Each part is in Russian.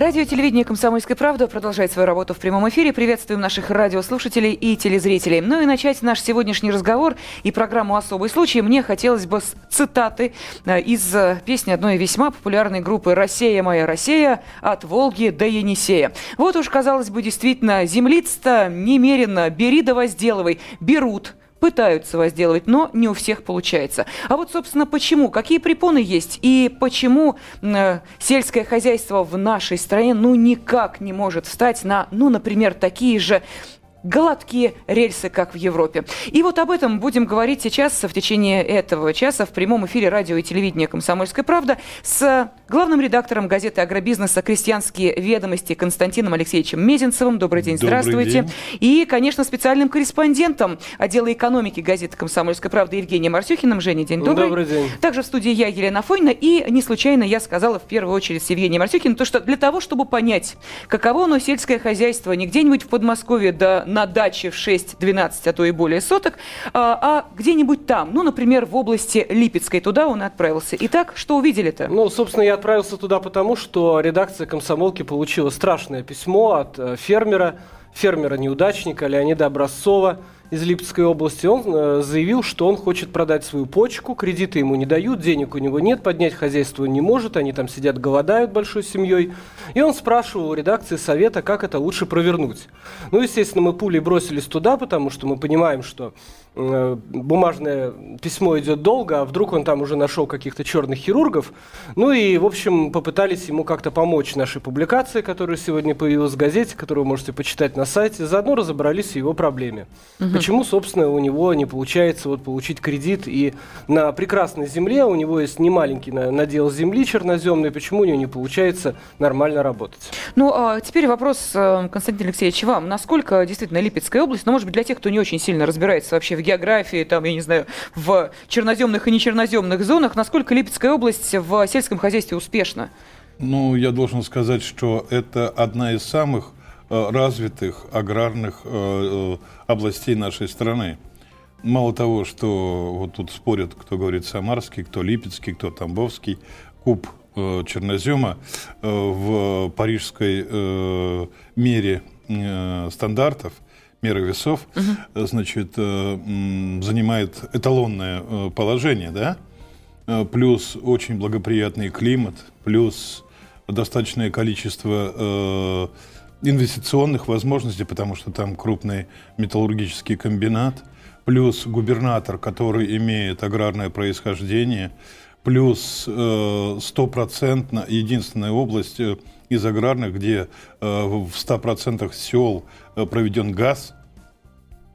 Радио телевидение «Комсомольская правда» продолжает свою работу в прямом эфире. Приветствуем наших радиослушателей и телезрителей. Ну и начать наш сегодняшний разговор и программу «Особый случай» мне хотелось бы с цитаты э, из э, песни одной весьма популярной группы «Россия моя Россия» от Волги до Енисея. Вот уж, казалось бы, действительно, землиц-то немерено, бери да возделывай, берут, пытаются возделывать, но не у всех получается. А вот, собственно, почему? Какие препоны есть? И почему э, сельское хозяйство в нашей стране ну никак не может встать на, ну, например, такие же гладкие рельсы, как в Европе. И вот об этом будем говорить сейчас в течение этого часа в прямом эфире радио и телевидения «Комсомольская правда» с главным редактором газеты «Агробизнеса. Крестьянские ведомости» Константином Алексеевичем Мезенцевым. Добрый день, Добрый здравствуйте. День. И, конечно, специальным корреспондентом отдела экономики газеты «Комсомольская правда» Евгением Арсюхиным. Женя, день добрый. Добрый день. Также в студии я, Елена Фойна. И не случайно я сказала в первую очередь с Евгением Арсюхиным, то, что для того, чтобы понять, каково оно сельское хозяйство не где-нибудь в Подмосковье, да на даче в 6-12, а то и более соток, а, а где-нибудь там, ну, например, в области Липецкой. Туда он отправился. Итак, что увидели-то? Ну, собственно, я отправился туда потому, что редакция «Комсомолки» получила страшное письмо от э, фермера, фермера-неудачника Леонида Образцова, из Липецкой области, он э, заявил, что он хочет продать свою почку, кредиты ему не дают, денег у него нет, поднять хозяйство он не может, они там сидят, голодают большой семьей. И он спрашивал у редакции совета, как это лучше провернуть. Ну, естественно, мы пулей бросились туда, потому что мы понимаем, что бумажное письмо идет долго, а вдруг он там уже нашел каких-то черных хирургов. Ну и, в общем, попытались ему как-то помочь нашей публикации, которая сегодня появилась в газете, которую вы можете почитать на сайте. Заодно разобрались в его проблеме. Угу. Почему, собственно, у него не получается вот получить кредит и на прекрасной земле, у него есть немаленький надел земли черноземный, почему у него не получается нормально работать? Ну, а теперь вопрос, э, Константин Алексеевич, вам. Насколько действительно Липецкая область, ну, может быть, для тех, кто не очень сильно разбирается вообще в географии, там, я не знаю, в черноземных и нечерноземных зонах, насколько Липецкая область в сельском хозяйстве успешна? Ну, я должен сказать, что это одна из самых э, развитых аграрных э, э, областей нашей страны. Мало того, что вот тут спорят, кто говорит Самарский, кто Липецкий, кто Тамбовский, куб чернозема в парижской мере стандартов – меры весов, угу. значит, э, занимает эталонное э, положение, да, плюс очень благоприятный климат, плюс достаточное количество инвестиционных возможностей, потому что там крупный металлургический комбинат, плюс губернатор, который имеет аграрное происхождение, плюс стопроцентно единственная область из аграрных, где в 100% сел Э, проведен газ.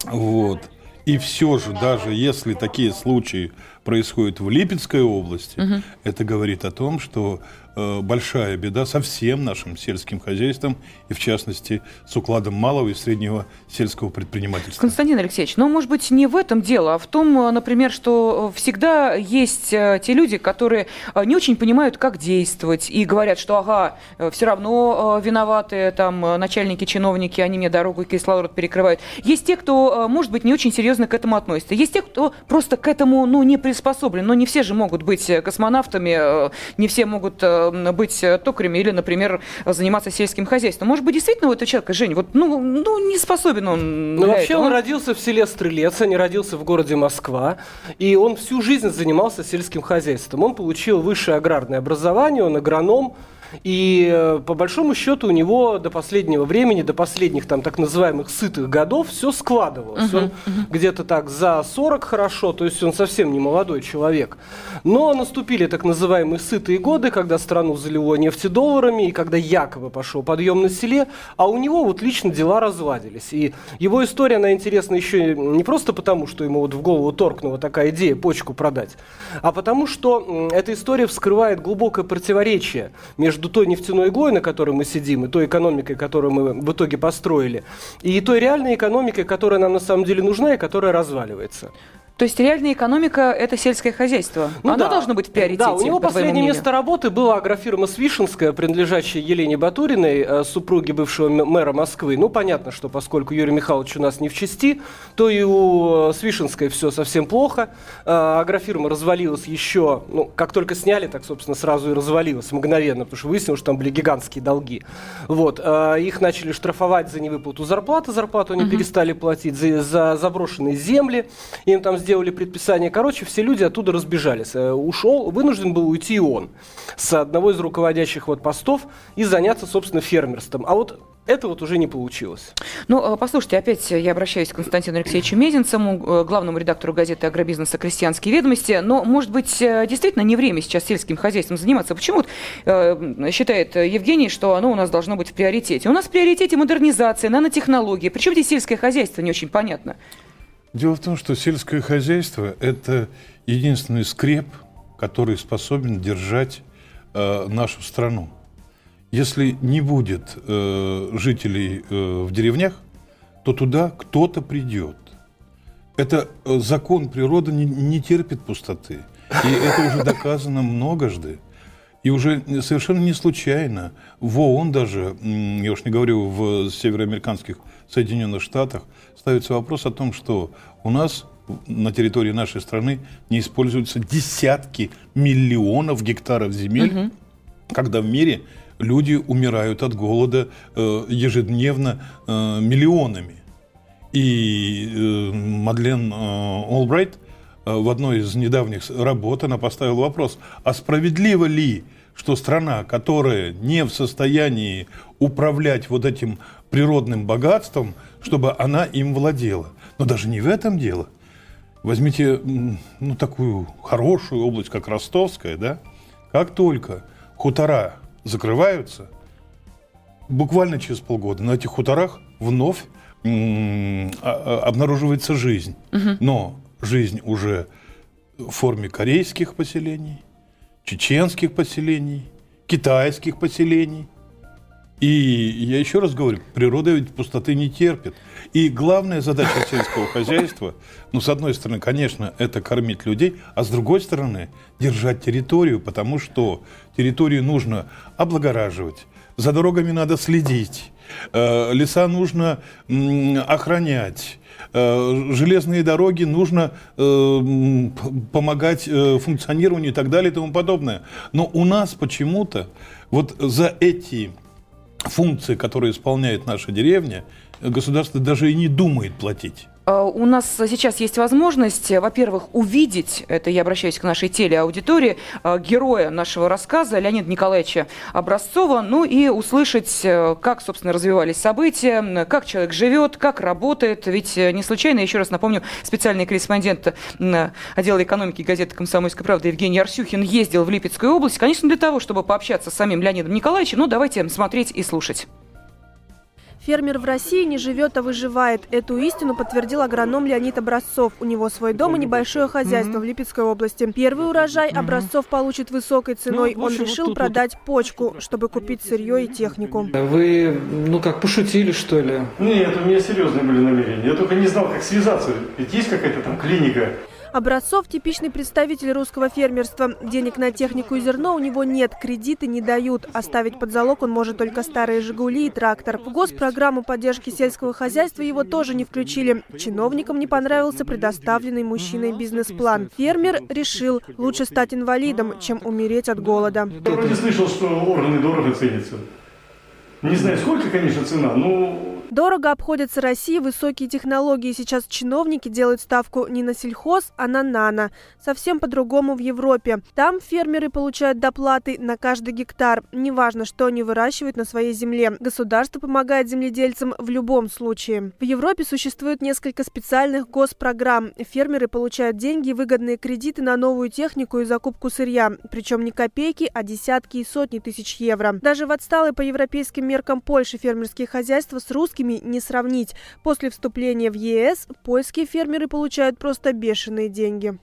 Вот. И все же, даже если такие случаи происходят в Липецкой области, угу. это говорит о том, что Э, большая беда со всем нашим сельским хозяйством и, в частности, с укладом малого и среднего сельского предпринимательства. Константин Алексеевич, ну, может быть, не в этом дело, а в том, э, например, что всегда есть э, те люди, которые не очень понимают, как действовать, и говорят, что, ага, все равно виноваты там начальники, чиновники, они мне дорогу и кислород перекрывают. Есть те, кто, может быть, не очень серьезно к этому относится. Есть те, кто просто к этому, ну, не приспособлен. Но не все же могут быть космонавтами, не все могут быть э, токарем или, например, заниматься сельским хозяйством. Может быть, действительно у этого человека, Жень, вот, ну, ну не способен он Ну, вообще этого. он родился в селе Стрелец, а не родился в городе Москва. И он всю жизнь занимался сельским хозяйством. Он получил высшее аграрное образование, он агроном, и э, по большому счету у него до последнего времени, до последних там так называемых сытых годов все складывалось. Uh-huh, он uh-huh. где-то так за 40 хорошо, то есть он совсем не молодой человек. Но наступили так называемые сытые годы, когда страну залило нефтедолларами, и когда якобы пошел подъем на селе, а у него вот лично дела разладились. И его история, она интересна еще не просто потому, что ему вот в голову торкнула такая идея почку продать, а потому что эта история вскрывает глубокое противоречие между между той нефтяной иглой, на которой мы сидим, и той экономикой, которую мы в итоге построили, и той реальной экономикой, которая нам на самом деле нужна и которая разваливается. То есть реальная экономика – это сельское хозяйство. Ну, Оно да. должно быть в приоритете, Да, у него последнее место работы было агрофирма Свишинская, принадлежащая Елене Батуриной, э, супруге бывшего мэра Москвы. Ну, понятно, что поскольку Юрий Михайлович у нас не в части, то и у э, Свишинской все совсем плохо. Э, агрофирма развалилась еще, ну, как только сняли, так, собственно, сразу и развалилась мгновенно, потому что выяснилось, что там были гигантские долги. Вот. Их начали штрафовать за невыплату зарплаты, зарплату они угу. перестали платить, за, за заброшенные земли, им там сделали предписание. Короче, все люди оттуда разбежались. Э, ушел, вынужден был уйти и он с одного из руководящих вот постов и заняться, собственно, фермерством. А вот это вот уже не получилось. Ну, э, послушайте, опять я обращаюсь к Константину Алексеевичу Мезенцему, э, главному редактору газеты «Агробизнеса. Крестьянские ведомости». Но, может быть, действительно не время сейчас сельским хозяйством заниматься. Почему э, считает Евгений, что оно у нас должно быть в приоритете? У нас в приоритете модернизация, нанотехнологии. Причем здесь сельское хозяйство, не очень понятно. Дело в том, что сельское хозяйство – это единственный скреп, который способен держать э, нашу страну. Если не будет э, жителей э, в деревнях, то туда кто-то придет. Это э, закон природы не, не терпит пустоты. И это уже доказано многожды. И уже совершенно не случайно в ООН даже, я уж не говорю в североамериканских Соединенных Штатах, ставится вопрос о том, что у нас на территории нашей страны не используются десятки миллионов гектаров земель, угу. когда в мире люди умирают от голода э, ежедневно э, миллионами. И э, Мадлен э, Олбрайт э, в одной из недавних работ она поставила вопрос, а справедливо ли, что страна, которая не в состоянии управлять вот этим природным богатством, чтобы она им владела. Но даже не в этом дело. Возьмите ну, такую хорошую область, как Ростовская, да? Как только хутора закрываются, буквально через полгода на этих хуторах вновь а, а, обнаруживается жизнь. Угу. Но жизнь уже в форме корейских поселений, чеченских поселений, китайских поселений. И я еще раз говорю, природа ведь пустоты не терпит. И главная задача сельского хозяйства, ну, с одной стороны, конечно, это кормить людей, а с другой стороны, держать территорию, потому что территорию нужно облагораживать, за дорогами надо следить, э, леса нужно охранять, железные дороги нужно э, помогать э, функционированию и так далее и тому подобное. Но у нас почему-то вот за эти функции, которые исполняет наша деревня, государство даже и не думает платить. Э, у нас сейчас есть возможность, во-первых, увидеть, это я обращаюсь к нашей телеаудитории, э, героя нашего рассказа Леонида Николаевича Образцова, ну и услышать, э, как, собственно, развивались события, как человек живет, как работает. Ведь не случайно, еще раз напомню, специальный корреспондент отдела экономики газеты «Комсомольская правда» Евгений Арсюхин ездил в Липецкую область, конечно, для того, чтобы пообщаться с самим Леонидом Николаевичем. Ну, давайте смотреть и слушать. Фермер в России не живет, а выживает. Эту истину подтвердил агроном Леонид Образцов. У него свой дом и небольшое хозяйство в Липецкой области. Первый урожай Образцов получит высокой ценой. Ну, Он решил продать почку, чтобы купить сырье и технику. Вы, ну как, пошутили, что ли? Нет, у меня серьезные были намерения. Я только не знал, как связаться. Ведь есть какая-то там клиника. Образцов – типичный представитель русского фермерства. Денег на технику и зерно у него нет, кредиты не дают. Оставить под залог он может только старые «Жигули» и трактор. В госпрограмму поддержки сельского хозяйства его тоже не включили. Чиновникам не понравился предоставленный мужчиной бизнес-план. Фермер решил, лучше стать инвалидом, чем умереть от голода. Я вроде слышал, что органы дорого ценятся. Не знаю, сколько, конечно, цена, но Дорого обходятся России высокие технологии. Сейчас чиновники делают ставку не на сельхоз, а на нано. Совсем по-другому в Европе. Там фермеры получают доплаты на каждый гектар. Неважно, что они выращивают на своей земле. Государство помогает земледельцам в любом случае. В Европе существует несколько специальных госпрограмм. Фермеры получают деньги и выгодные кредиты на новую технику и закупку сырья. Причем не копейки, а десятки и сотни тысяч евро. Даже в отсталой по европейским меркам Польше фермерские хозяйства с русскими русскими не сравнить. После вступления в ЕС польские фермеры получают просто бешеные деньги.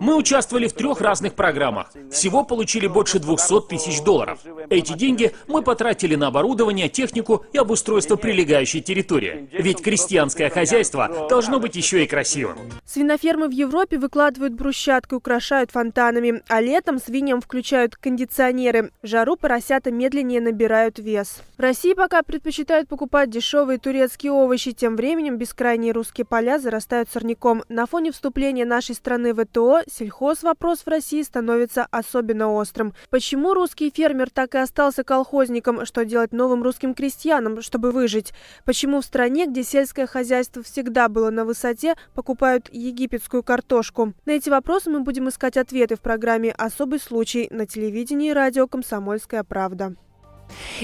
Мы участвовали в трех разных программах. Всего получили больше 200 тысяч долларов. Эти деньги мы потратили на оборудование, технику и обустройство прилегающей территории. Ведь крестьянское хозяйство должно быть еще и красивым. Свинофермы в Европе выкладывают брусчатку и украшают фонтанами, а летом свиньям включают кондиционеры. Жару поросята медленнее набирают вес. В России пока предпочитают покупать дешевые турецкие овощи. Тем временем бескрайние русские поля зарастают сорняком. На фоне вступления нашей страны в ВТО сельхоз вопрос в России становится особенно острым. Почему русский фермер так и остался колхозником? Что делать новым русским крестьянам, чтобы выжить? Почему в стране, где сельское хозяйство всегда было на высоте, покупают египетскую картошку? На эти вопросы мы будем искать ответы в программе «Особый случай» на телевидении и радио «Комсомольская правда».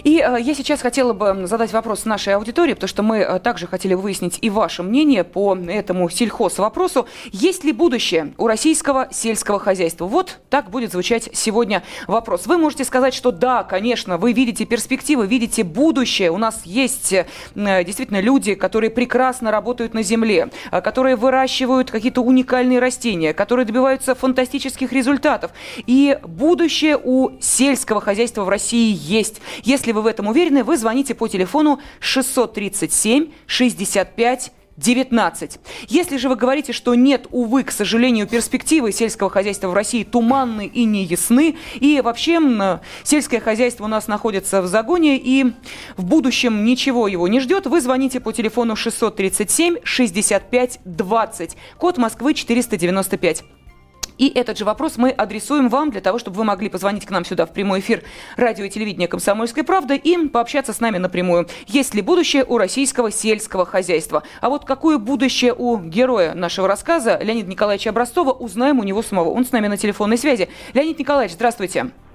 И э, я сейчас хотела бы задать вопрос нашей аудитории, потому что мы э, также хотели выяснить и ваше мнение по этому сельхоз-вопросу. Есть ли будущее у российского сельского хозяйства? Вот так будет звучать сегодня вопрос. Вы можете сказать, что да, конечно, вы видите перспективы, видите будущее. У нас есть э, действительно люди, которые прекрасно работают на земле, которые выращивают какие-то уникальные растения, которые добиваются фантастических результатов. И будущее у сельского хозяйства в России есть. Если вы в этом уверены, вы звоните по телефону 637 65 19. Если же вы говорите, что нет, увы, к сожалению, перспективы сельского хозяйства в России туманны и неясны, и вообще сельское хозяйство у нас находится в загоне, и в будущем ничего его не ждет, вы звоните по телефону 637 65 20, код Москвы 495. И этот же вопрос мы адресуем вам для того, чтобы вы могли позвонить к нам сюда в прямой эфир радио и телевидения «Комсомольской правды» и пообщаться с нами напрямую. Есть ли будущее у российского сельского хозяйства? А вот какое будущее у героя нашего рассказа, Леонида Николаевича Образцова, узнаем у него самого. Он с нами на телефонной связи. Леонид Николаевич, здравствуйте. Здравствуйте.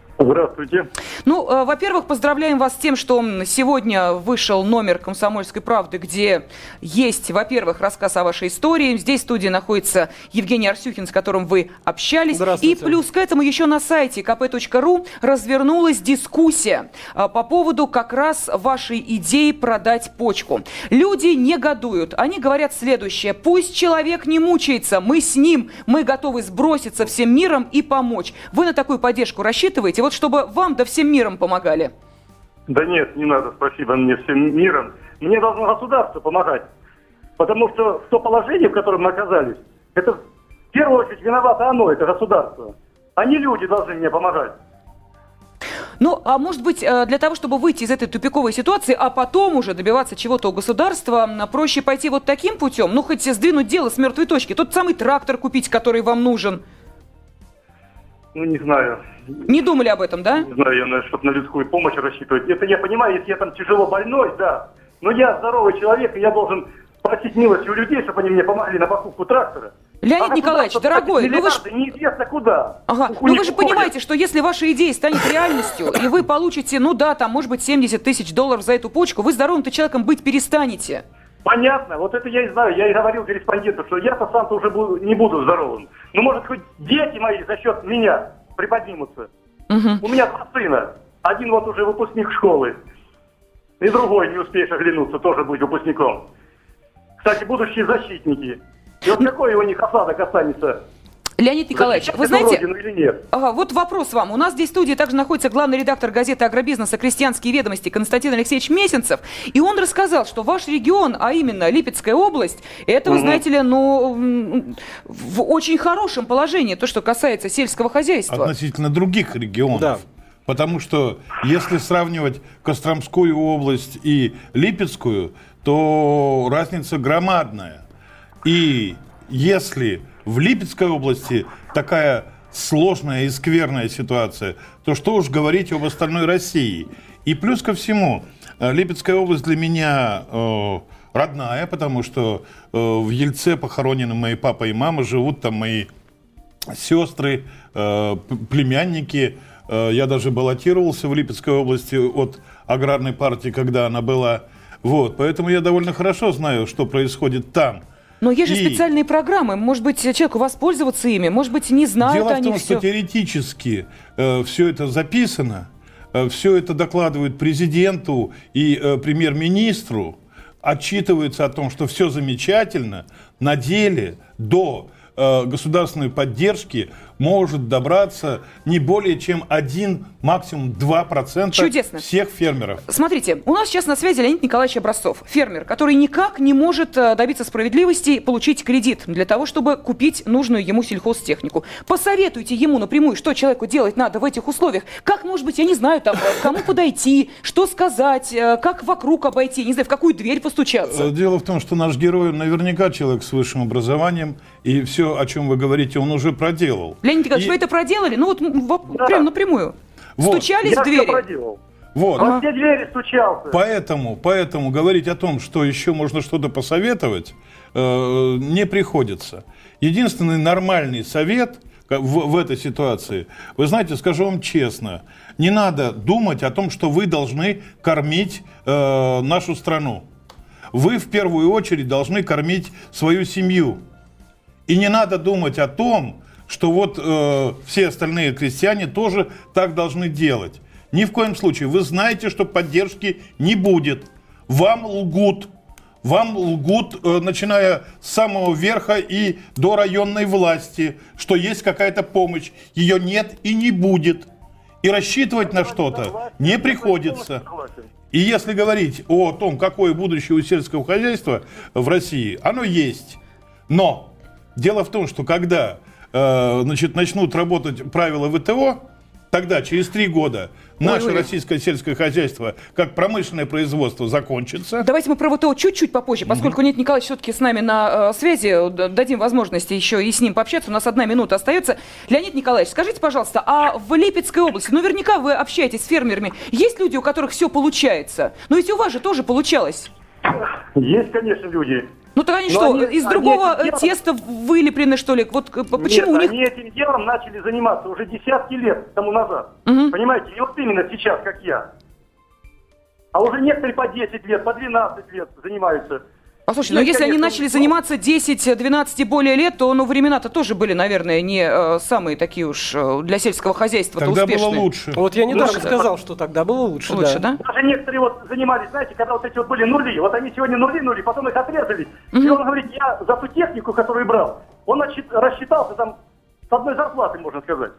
Ну, э, во-первых, поздравляем вас с тем, что сегодня вышел номер «Комсомольской правды», где есть, во-первых, рассказ о вашей истории. Здесь в студии находится Евгений Арсюхин, с которым вы общались. И плюс к этому еще на сайте kp.ru развернулась дискуссия э, по поводу как раз вашей идеи продать почку. Люди негодуют. Они говорят следующее. Пусть человек не мучается, мы с ним, мы готовы сброситься всем миром и помочь. Вы на такую поддержку рассчитываете? Вот чтобы вам да всем миром помогали. Да нет, не надо, спасибо мне всем миром. Мне должно государство помогать. Потому что в то положение, в котором мы оказались, это в первую очередь виновато оно, это государство. Они люди должны мне помогать. Ну, а может быть, э, для того, чтобы выйти из этой тупиковой ситуации, а потом уже добиваться чего-то у государства, проще пойти вот таким путем, ну, хоть сдвинуть дело с мертвой точки. Тот самый трактор купить, который вам нужен. Ну, не знаю. Не думали об этом, да? Не знаю, я, чтобы на людскую помощь рассчитывать. Это я понимаю, если я там тяжело больной, да. Но я здоровый человек, и я должен просить милости у людей, чтобы они мне помогли на покупку трактора. Леонид а Николаевич, дорогой, ну вы же... Неизвестно куда. Ага, ну вы же понимаете, что если ваша идея станет реальностью, и вы получите, ну да, там, может быть, 70 тысяч долларов за эту почку, вы здоровым-то человеком быть перестанете. Понятно, вот это я и знаю. Я и говорил корреспонденту, что я-то сам-то уже буду, не буду здоровым. Ну, может, хоть дети мои за счет меня приподнимутся. Угу. У меня два сына. Один вот уже выпускник школы. И другой, не успеешь оглянуться, тоже будет выпускником. Кстати, будущие защитники. И вот какой у них осадок останется Леонид Николаевич, вы знаете? Ага, вот вопрос вам. У нас здесь в студии также находится главный редактор газеты «Агробизнеса. Крестьянские ведомости» Константин Алексеевич Месенцев. И он рассказал, что ваш регион, а именно Липецкая область, это, вы знаете ли, ну, в очень хорошем положении, то, что касается сельского хозяйства. Относительно других регионов. Да. Потому что если сравнивать Костромскую область и Липецкую, то разница громадная. И если в Липецкой области такая сложная и скверная ситуация, то что уж говорить об остальной России. И плюс ко всему, э, Липецкая область для меня э, родная, потому что э, в Ельце похоронены мои папа и мама, живут там мои сестры, э, племянники. Э, я даже баллотировался в Липецкой области от аграрной партии, когда она была. Вот, поэтому я довольно хорошо знаю, что происходит там – но есть же и... специальные программы. Может быть, человеку воспользоваться ими, может быть, не знают Дело они в том, все. что теоретически э, все это записано, э, все это докладывают президенту и э, премьер-министру, отчитываются о том, что все замечательно, на деле до э, государственной поддержки может добраться не более чем 1, максимум 2% Чудесно. всех фермеров. Смотрите, у нас сейчас на связи Леонид Николаевич Образцов, фермер, который никак не может э, добиться справедливости и получить кредит для того, чтобы купить нужную ему сельхозтехнику. Посоветуйте ему напрямую, что человеку делать надо в этих условиях. Как, может быть, я не знаю, там, э, кому подойти, что сказать, э, как вокруг обойти, не знаю, в какую дверь постучаться. Дело в том, что наш герой наверняка человек с высшим образованием, и все, о чем вы говорите, он уже проделал. Леонид Николаевич, И- вы это проделали? Ну вот Да. прям напрямую. Вот. Стучались Я в двери. проделал. Вот. Во все двери стучался. Поэтому, поэтому говорить о том, что еще можно что-то посоветовать, э, не приходится. Единственный нормальный совет в, в этой ситуации, вы знаете, скажу вам честно, не надо думать о том, что вы должны кормить э, нашу страну. Вы в первую очередь должны кормить свою семью. И не надо думать о том, что вот э, все остальные крестьяне тоже так должны делать. Ни в коем случае. Вы знаете, что поддержки не будет. Вам лгут. Вам лгут, э, начиная с самого верха и до районной власти, что есть какая-то помощь. Ее нет и не будет. И рассчитывать на что-то не приходится. И если говорить о том, какое будущее у сельского хозяйства в России, оно есть. Но дело в том, что когда э, значит, начнут работать правила ВТО, тогда через три года наше Ой-ой. российское сельское хозяйство как промышленное производство закончится. Давайте мы про ВТО чуть-чуть попозже, поскольку Нет Николаевич все-таки с нами на э, связи, дадим возможность еще и с ним пообщаться. У нас одна минута остается. Леонид Николаевич, скажите, пожалуйста, а в Липецкой области, ну, наверняка вы общаетесь с фермерами, есть люди, у которых все получается? Но ведь у вас же тоже получалось. Есть, конечно, люди. Ну так они Но что, они- из они другого э, делом- теста вылеплены, что ли? Вот к- почему Нет, у них... они этим делом начали заниматься уже десятки лет тому назад. Понимаете, и вот именно сейчас, как я. А уже некоторые по 10 лет, по 12 лет занимаются. Послушайте, ну Есть, если они начали ну, заниматься 10, 12 и более лет, то ну, времена-то тоже были, наверное, не э, самые такие уж э, для сельского хозяйства Тогда успешные. было лучше. Вот я недавно Лучше, да. сказал, что тогда было лучше. Лучше, да. да? Даже некоторые вот занимались, знаете, когда вот эти вот были нули, вот они сегодня нули нули, потом их отрезали. И он говорит, я за ту технику, которую брал, он отчит- рассчитался там с одной зарплаты, можно сказать.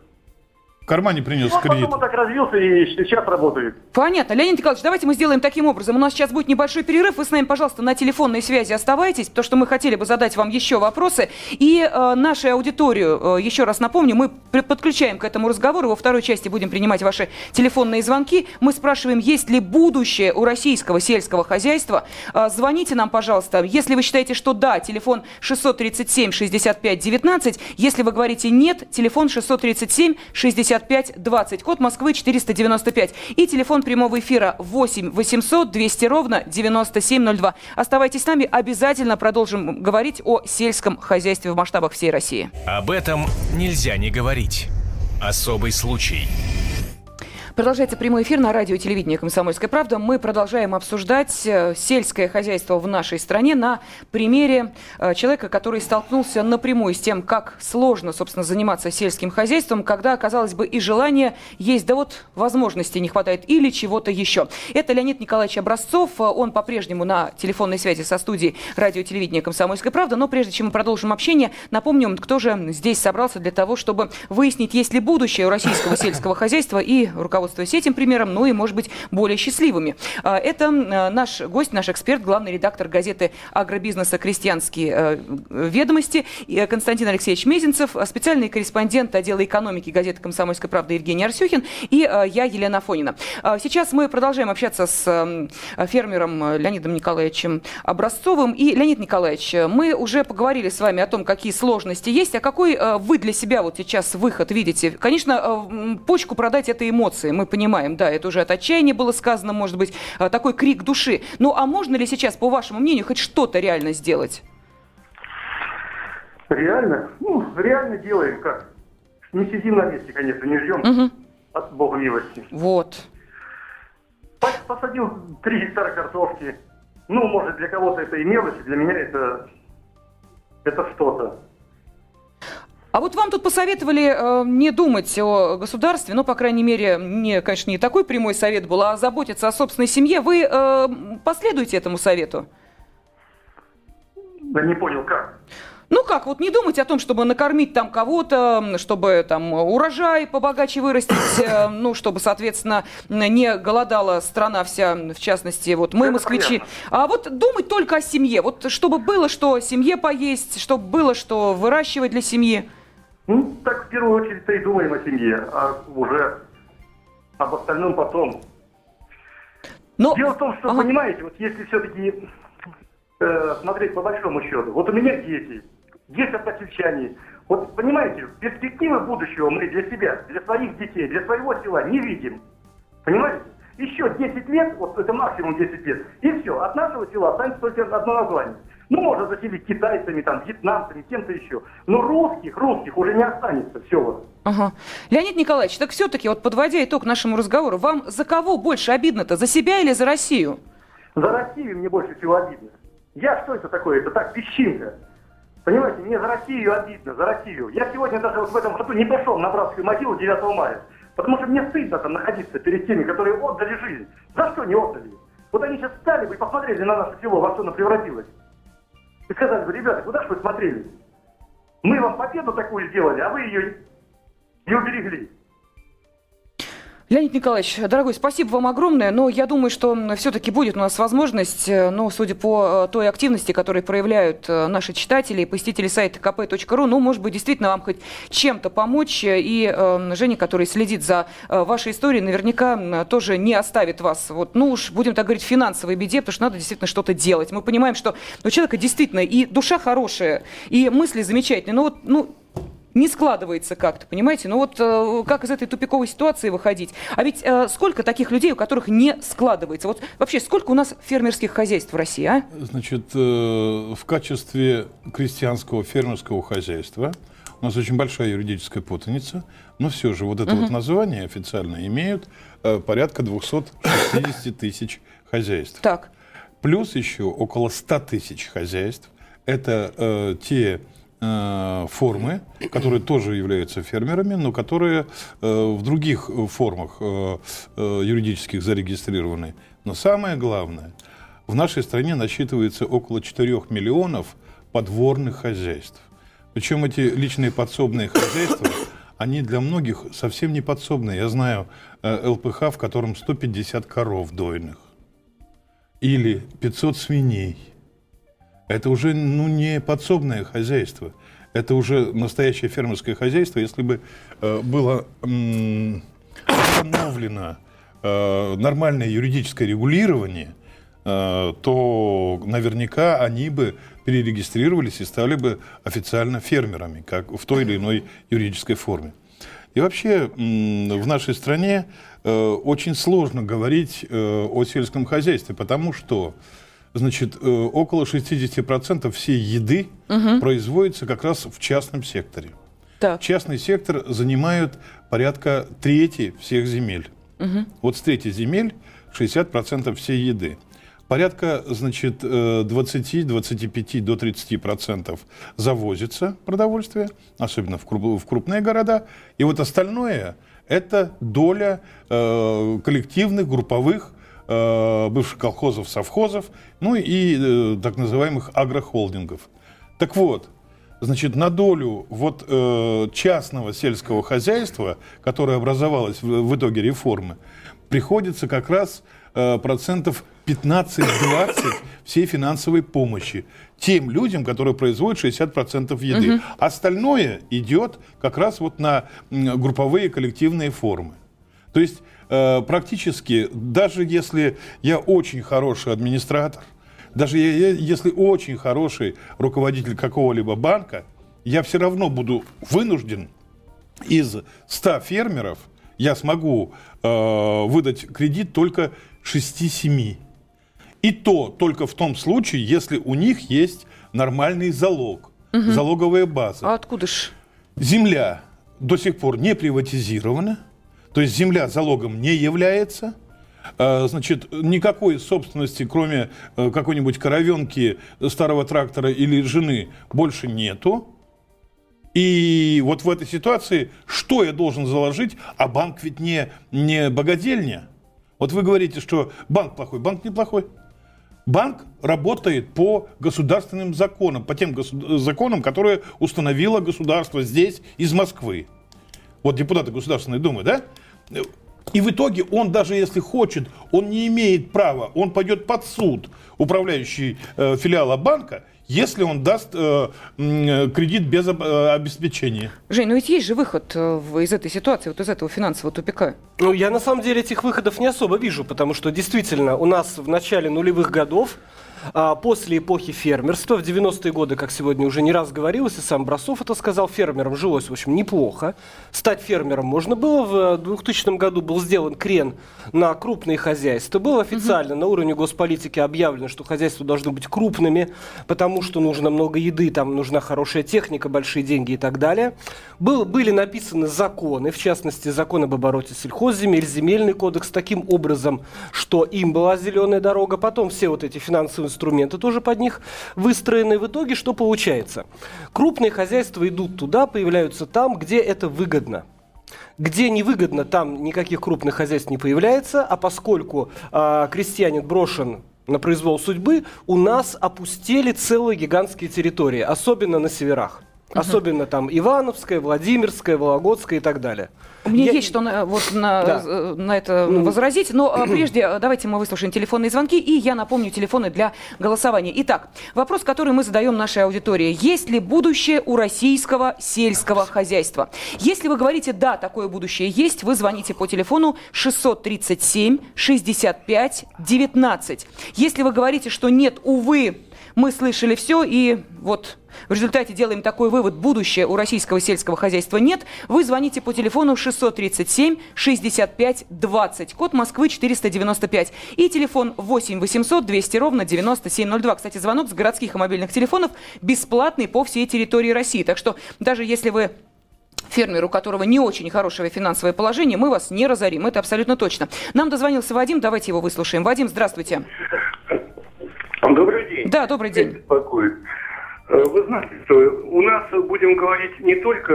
В кармане принес Вот кредит. потом он так развился и сейчас работает. Понятно. Леонид Николаевич, давайте мы сделаем таким образом. У нас сейчас будет небольшой перерыв. Вы с нами, пожалуйста, на телефонной связи оставайтесь, потому что мы хотели бы задать вам еще вопросы. И э, нашу аудиторию, э, еще раз напомню, мы подключаем к этому разговору. Во второй части будем принимать ваши телефонные звонки. Мы спрашиваем, есть ли будущее у российского сельского хозяйства. Э, звоните нам, пожалуйста. Если вы считаете, что да, телефон 637-65-19. Если вы говорите нет, телефон 637-65-20. Код Москвы 495. И телефон прямого эфира 8 800 200 ровно 9702. Оставайтесь с нами. Обязательно продолжим говорить о сельском хозяйстве в масштабах всей России. Об этом нельзя не говорить. Особый случай. Продолжается прямой эфир на радио и телевидении «Комсомольская правда». Мы продолжаем обсуждать э, сельское хозяйство в нашей стране на примере э, человека, который столкнулся напрямую с тем, как сложно, собственно, заниматься сельским хозяйством, когда, казалось бы, и желание есть, да вот возможности не хватает или чего-то еще. Это Леонид Николаевич Образцов. Он по-прежнему на телефонной связи со студией радио и телевидения «Комсомольская правда». Но прежде чем мы продолжим общение, напомним, кто же здесь собрался для того, чтобы выяснить, есть ли будущее у российского сельского хозяйства и руководствуясь этим примером, ну и, может быть, более счастливыми. А, Это а, наш гость, наш эксперт, главный редактор газеты «Агробизнеса. Крестьянские э, ведомости» э, Константин Алексеевич Мезенцев, а, специальный корреспондент отдела экономики газеты «Комсомольская правда» Евгений Арсюхин и я, Елена Фонина. А, Сейчас мы продолжаем общаться с фермером э, Леонидом Николаевичем Образцовым. И, Леонид Николаевич, э, мы уже поговорили с вами о том, какие сложности есть, а какой э, вы для себя вот сейчас выход видите? Конечно, э, почку продать – это эмоции, мы понимаем, да, это уже от отчаяния было сказано, может быть, э, такой крик души. Ну, а можно ли сейчас, по вашему мнению, хоть что-то реально сделать? Реально? Ну, реально делаем как? Не сидим на месте, конечно, не ждем от Бога милости. Вот. Пос- Посадил 3 гектара картошки. Ну, может, для кого-то это и мелочь, для меня это, это что-то. А вот вам тут посоветовали э, не думать о государстве, ну, по крайней мере, не, конечно, не такой прямой совет был, а заботиться о собственной семье. Вы э, последуете этому совету? Да не понял, как? Ну как, вот не думать о том, чтобы накормить там кого-то, чтобы там урожай побогаче вырастить, э, ну, чтобы, соответственно, не голодала страна вся, в частности, вот мы, Это москвичи. понятно. А вот думать только о семье, вот чтобы было что семье поесть, чтобы было что выращивать для семьи. Ну, так в первую очередь-то и думаем о семье, а уже об остальном потом. Но... Дело в том, что, Ага. понимаете, вот если все-таки э, смотреть по большому счету, вот у меня дети, есть односельчане. Вот понимаете, перспективы будущего мы для себя, для своих детей, для своего села не видим. Понимаете? Еще 10 лет, вот это максимум 10 лет, и все, от нашего села останется только одно название. Ну, можно заселить китайцами, там, вьетнамцами, кем-то еще. Но русских, русских уже не останется, все вот. Ага. Леонид Николаевич, так все-таки, вот подводя итог нашему разговору, вам за кого больше обидно-то, за себя или за Россию? За Россию мне больше всего обидно. Я что это такое? Это так, песчинка. Понимаете, мне за Россию обидно, за Россию. Я сегодня даже вот в этом году не пошел на братскую могилу 9 мая. Потому что мне стыдно там находиться перед теми, которые отдали жизнь. За что не отдали? Вот они сейчас стали бы и посмотрели на наше село, во что оно превратилось. И сказали бы, ребята, куда же вы смотрели? Мы вам победу такую сделали, а вы ее не уберегли. Леонид Николаевич, дорогой, спасибо вам огромное, но я думаю, что все-таки будет у нас возможность, э, ну, судя по э, той активности, которую проявляют э, наши читатели и посетители сайта kp.ru, ну, может быть, действительно вам хоть чем-то помочь, и э, Женя, который следит за вашей историей, наверняка тоже не оставит вас, вот, ну уж, будем так говорить, в финансовой беде, потому что надо действительно что-то делать. Мы понимаем, что у человека действительно и душа хорошая, и мысли замечательные, но вот, ну, не складывается как-то, понимаете? Ну вот э, как из этой тупиковой ситуации выходить? А ведь э, сколько таких людей, у которых не складывается? Вот вообще сколько у нас фермерских хозяйств в России, а? Значит, э, в качестве крестьянского фермерского хозяйства у нас очень большая юридическая путаница, но все же вот это вот название официально имеют э, порядка 260 тысяч хозяйств. Так. Плюс еще около 100 тысяч хозяйств. Это э, те формы, которые тоже являются фермерами, но которые э, в других э, формах э, э, юридических зарегистрированы. Но самое главное, в нашей стране насчитывается около 4 миллионов подворных хозяйств. Причем эти личные подсобные хозяйства, они для многих совсем не подсобные. Я знаю э, ЛПХ, в котором 150 коров дойных или 500 свиней. Это уже ну, не подсобное хозяйство. Это уже настоящее фермерское хозяйство. Если бы э, было м, установлено э, нормальное юридическое регулирование, э, то наверняка они бы перерегистрировались и стали бы официально фермерами, как в той или иной юридической форме. И вообще в нашей стране э, очень сложно говорить э, о сельском хозяйстве, потому что значит, э, около 60% всей еды производится как раз в частном секторе. Так. Частный сектор занимает порядка трети всех земель. Вот с трети земель 60% всей еды. Порядка, значит, э, 20, 25 до 30 процентов завозится продовольствие, особенно в, круп- в крупные города. И вот остальное – это доля э, коллективных, групповых, э, бывших колхозов, совхозов, ну и э, так называемых агрохолдингов. Так вот, Значит, на долю вот э, частного сельского хозяйства, которое образовалось в, в итоге реформы, приходится как раз э, процентов 15-20 всей финансовой помощи тем людям, которые производят 60% еды. Остальное идет как раз вот на групповые коллективные формы. То есть э, практически, даже если я очень хороший администратор, даже я- я- если очень хороший руководитель какого-либо банка, я все равно буду вынужден из 100 фермеров, я смогу э, выдать кредит только 6-7. И то только в том случае, если у них есть нормальный залог, залоговая база. А откуда ж? Земля до сих пор не приватизирована, то есть земля залогом не является. А, Значит, никакой собственности, кроме э, какой-нибудь коровенки, старого трактора или жены, больше нету. И вот в этой ситуации, что я должен заложить, а банк ведь не, не богадельня. Вот вы говорите, что банк плохой. Банк неплохой. Банк работает по государственным законам, по тем законам, которые установило государство здесь, из Москвы. Вот депутаты Государственной Думы, да? И в итоге он даже если хочет, он не имеет права, он пойдет под суд, управляющий э, филиала банка, если он даст э, кредит без э, обеспечения. Жень, ну ведь есть же выход э, из этой ситуации, вот из этого финансового тупика. Ну, я на самом деле этих выходов не особо вижу, потому что действительно у нас в начале нулевых годов после эпохи фермерства, в 90-е годы, как сегодня уже не раз говорилось, и сам Брасов это сказал, фермерам жилось, в общем, неплохо. Стать фермером можно было. В 2000 году был сделан крен на крупные хозяйства. Было официально на уровне госполитики объявлено, что хозяйства должны быть крупными, потому что нужно много еды, там нужна хорошая техника, большие деньги и так далее. Был, были написаны законы, в частности, закон об обороте сельхозземель, земельный кодекс, таким образом, что им была зеленая дорога. Потом все вот эти финансовые инструменты тоже под них выстроены. В итоге что получается? Крупные хозяйства идут туда, появляются там, где это выгодно. Где невыгодно, там никаких крупных хозяйств не появляется, а поскольку э, крестьянин брошен на произвол судьбы, у нас опустели целые гигантские территории, особенно на северах. Особенно там Ивановская, Владимирская, Вологодская и так далее. Мне я... есть что на, вот на, да. Э, на это возразить, но а, прежде э, давайте мы выслушаем телефонные звонки, и я напомню телефоны для голосования. Итак, вопрос, который мы задаем нашей аудитории. Есть ли будущее у российского сельского хозяйства? Если вы говорите «да, такое будущее есть», вы звоните по телефону 637 65 19. Если вы говорите, что «нет, увы, мы слышали все, и вот в результате делаем такой вывод, будущее у российского сельского хозяйства нет, вы звоните по телефону 637 65 20, код Москвы 495 и телефон 8 800 200 ровно 9702. Кстати, звонок с городских и мобильных телефонов бесплатный по всей территории России. Так что даже если вы фермер, у которого не очень хорошее финансовое положение, мы вас не разорим. Это абсолютно точно. Нам дозвонился Вадим, давайте его выслушаем. Вадим, здравствуйте. Да, добрый день. Беспокоит. Э, вы знаете, что у нас, будем говорить, не только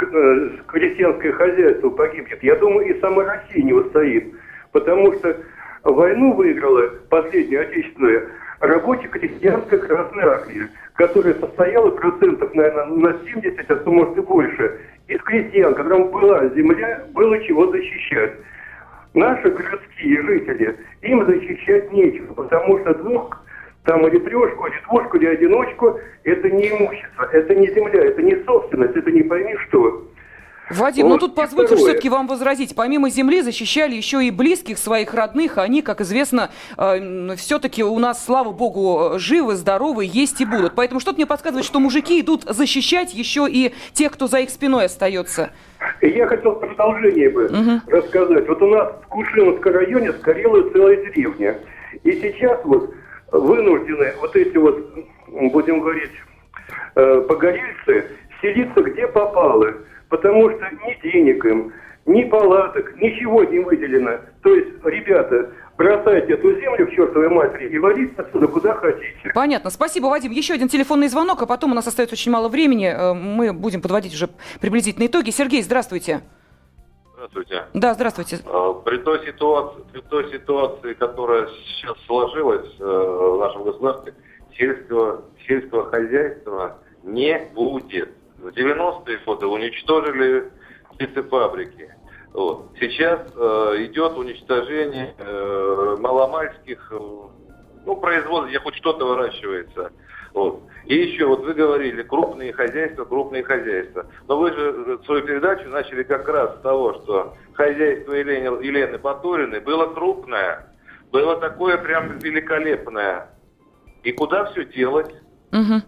э, крестьянское хозяйство погибнет, я думаю, и сама Россия не устоит. Потому что войну выиграла последняя отечественная рабочая крестьянская Красная Армия, которая состояла процентов, наверное, на 70, а то может и больше, из крестьян, которым была земля, было чего защищать. Наши городские жители, им защищать нечего, потому что двух там или трешку, или двушку, или одиночку, это не имущество, это не земля, это не собственность, это не пойми что. Вадим, ну вот ну тут позвольте все-таки вам возразить. Помимо земли защищали еще и близких своих родных. Они, как известно, э, все-таки у нас, слава богу, живы, здоровы, есть и будут. Поэтому что-то мне подсказывает, что мужики идут защищать еще и тех, кто за их спиной остается. Я хотел продолжение бы угу. рассказать. Вот у нас в Кушиновском районе сгорела целая деревня. И сейчас вот вынуждены вот эти вот, будем говорить, э, погорельцы селиться где попало, потому что ни денег им, ни палаток, ничего не выделено. То есть, ребята, бросайте эту землю к чертовой матери и валите отсюда куда хотите. Понятно. Спасибо, Вадим. Еще один телефонный звонок, а потом у нас остается очень мало времени. Э, мы будем подводить уже приблизительные итоги. Сергей, здравствуйте. Здравствуйте. Да, здравствуйте. А, при той ситуации, при той ситуации которая сейчас сложилась э, в нашем государстве, сельского, сельского хозяйства не будет. В 90-е годы уничтожили птицефабрики. Вот. Сейчас э, идет уничтожение э, маломальских э, ну, производств, где хоть что-то выращивается. Вот. И еще, вот вы говорили, крупные хозяйства, крупные хозяйства. Но вы же свою передачу начали как раз с того, что хозяйство Елены, Елены Батуриной было крупное, было такое прям великолепное. И куда все делать? Угу.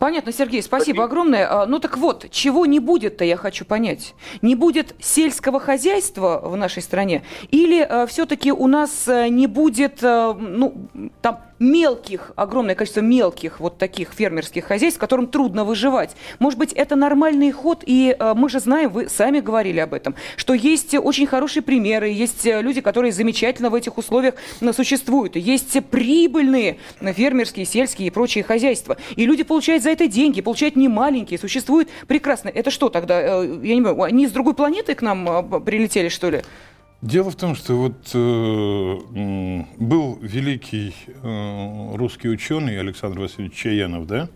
Понятно, Сергей, спасибо огромное. А, ну так вот, чего не будет-то, я хочу понять. Не будет сельского хозяйства в нашей стране? Или а, все-таки у нас а, не будет, ну, там, мелких, огромное количество мелких вот таких фермерских хозяйств, которым трудно выживать. Может быть, это нормальный ход, и э, мы же знаем, вы сами говорили об этом, что есть очень хорошие примеры, есть э, люди, которые замечательно в этих условиях существуют, есть прибыльные фермерские, сельские и прочие хозяйства. И люди получают за это деньги, получают немаленькие, существуют прекрасно. Это что тогда? Э, я не понимаю, они с другой планеты к нам прилетели, что ли? Дело в том, что вот э, был великий э, русский ученый Александр Васильевич Чаянов, да?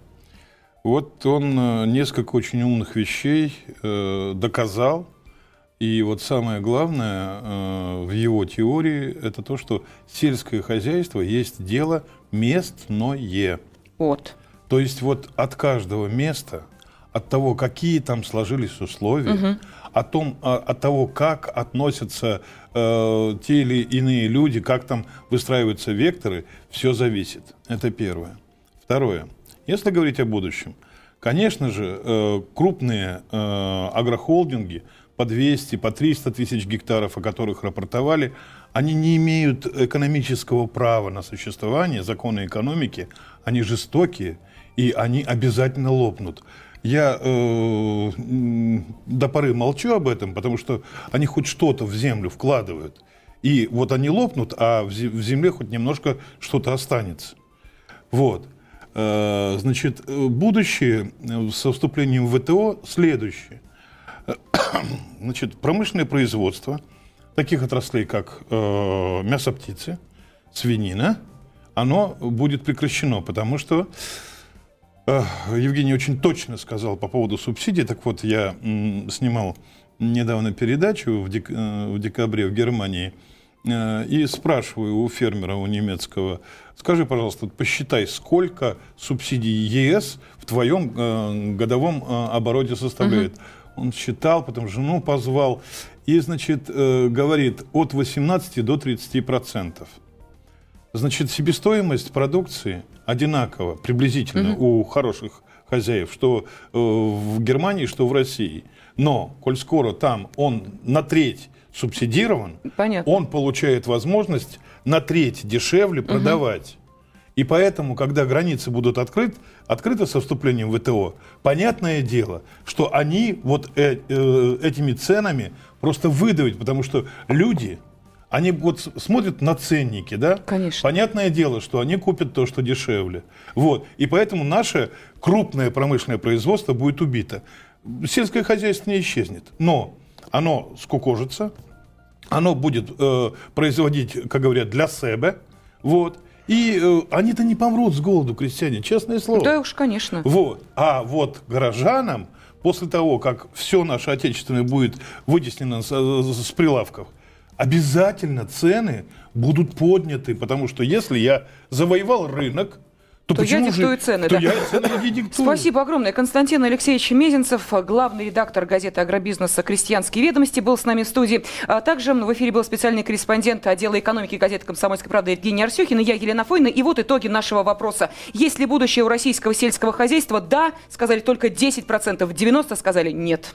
Вот он э, несколько очень умных вещей э, доказал. И вот самое главное э, в его теории это то, что сельское хозяйство есть дело местное. Вот. То есть вот от каждого места, от того, какие там сложились условия, угу о том, от того, как относятся э, те или иные люди, как там выстраиваются векторы, все зависит. Это первое. Второе. Если говорить о будущем, конечно же, э, крупные э, агрохолдинги по 200, по 300 тысяч гектаров, о которых рапортовали, они не имеют экономического права на существование, законы экономики, они жестокие, и они обязательно лопнут. Я э, до поры молчу об этом, потому что они хоть что-то в землю вкладывают. И вот они лопнут, а в земле хоть немножко что-то останется. Вот. Э, значит, будущее со вступлением в ВТО следующее. Значит, промышленное производство таких отраслей, как э, мясо птицы, свинина, оно будет прекращено, потому что Евгений очень точно сказал по поводу субсидий. Так вот, я снимал недавно передачу в, дек э, в декабре в Германии э, и спрашиваю у фермера, у немецкого, скажи, пожалуйста, посчитай, сколько субсидий ЕС в твоем э, годовом обороте составляет. Угу. Он считал, потом жену позвал и, значит, говорит от 18 до 30 процентов. Значит, себестоимость продукции одинакова приблизительно угу. у хороших хозяев, что э, в Германии, что в России. Но, коль скоро там он на треть субсидирован, Понятно. он получает возможность на треть дешевле продавать. Угу. И поэтому, когда границы будут открыты, открыты со вступлением в ВТО, понятное дело, что они вот э, э, этими ценами просто выдавят, потому что люди они вот смотрят на ценники, да? Конечно. Понятное дело, что они купят то, что дешевле. Вот. И поэтому наше крупное промышленное производство будет убито. Сельское хозяйство не исчезнет, но оно скукожится, оно будет э, производить, как говорят, для себя, вот. И э, они-то не помрут с голоду, крестьяне, честное слово. Да уж, конечно. Вот. А вот горожанам, после того, как все наше отечественное будет вытеснено с, с прилавков, обязательно цены будут подняты, потому что если я завоевал рынок, то, то я диктую же, цены. То да. я цены не диктую. Спасибо огромное. Константин Алексеевич Мезенцев, главный редактор газеты «Агробизнеса. Крестьянские ведомости», был с нами в студии. А также в эфире был специальный корреспондент отдела экономики газеты «Комсомольская правда» Евгений Арсюхин и я, Елена Фойна. И вот итоги нашего вопроса. Есть ли будущее у российского сельского хозяйства? Да, сказали только 10%, 90% сказали нет.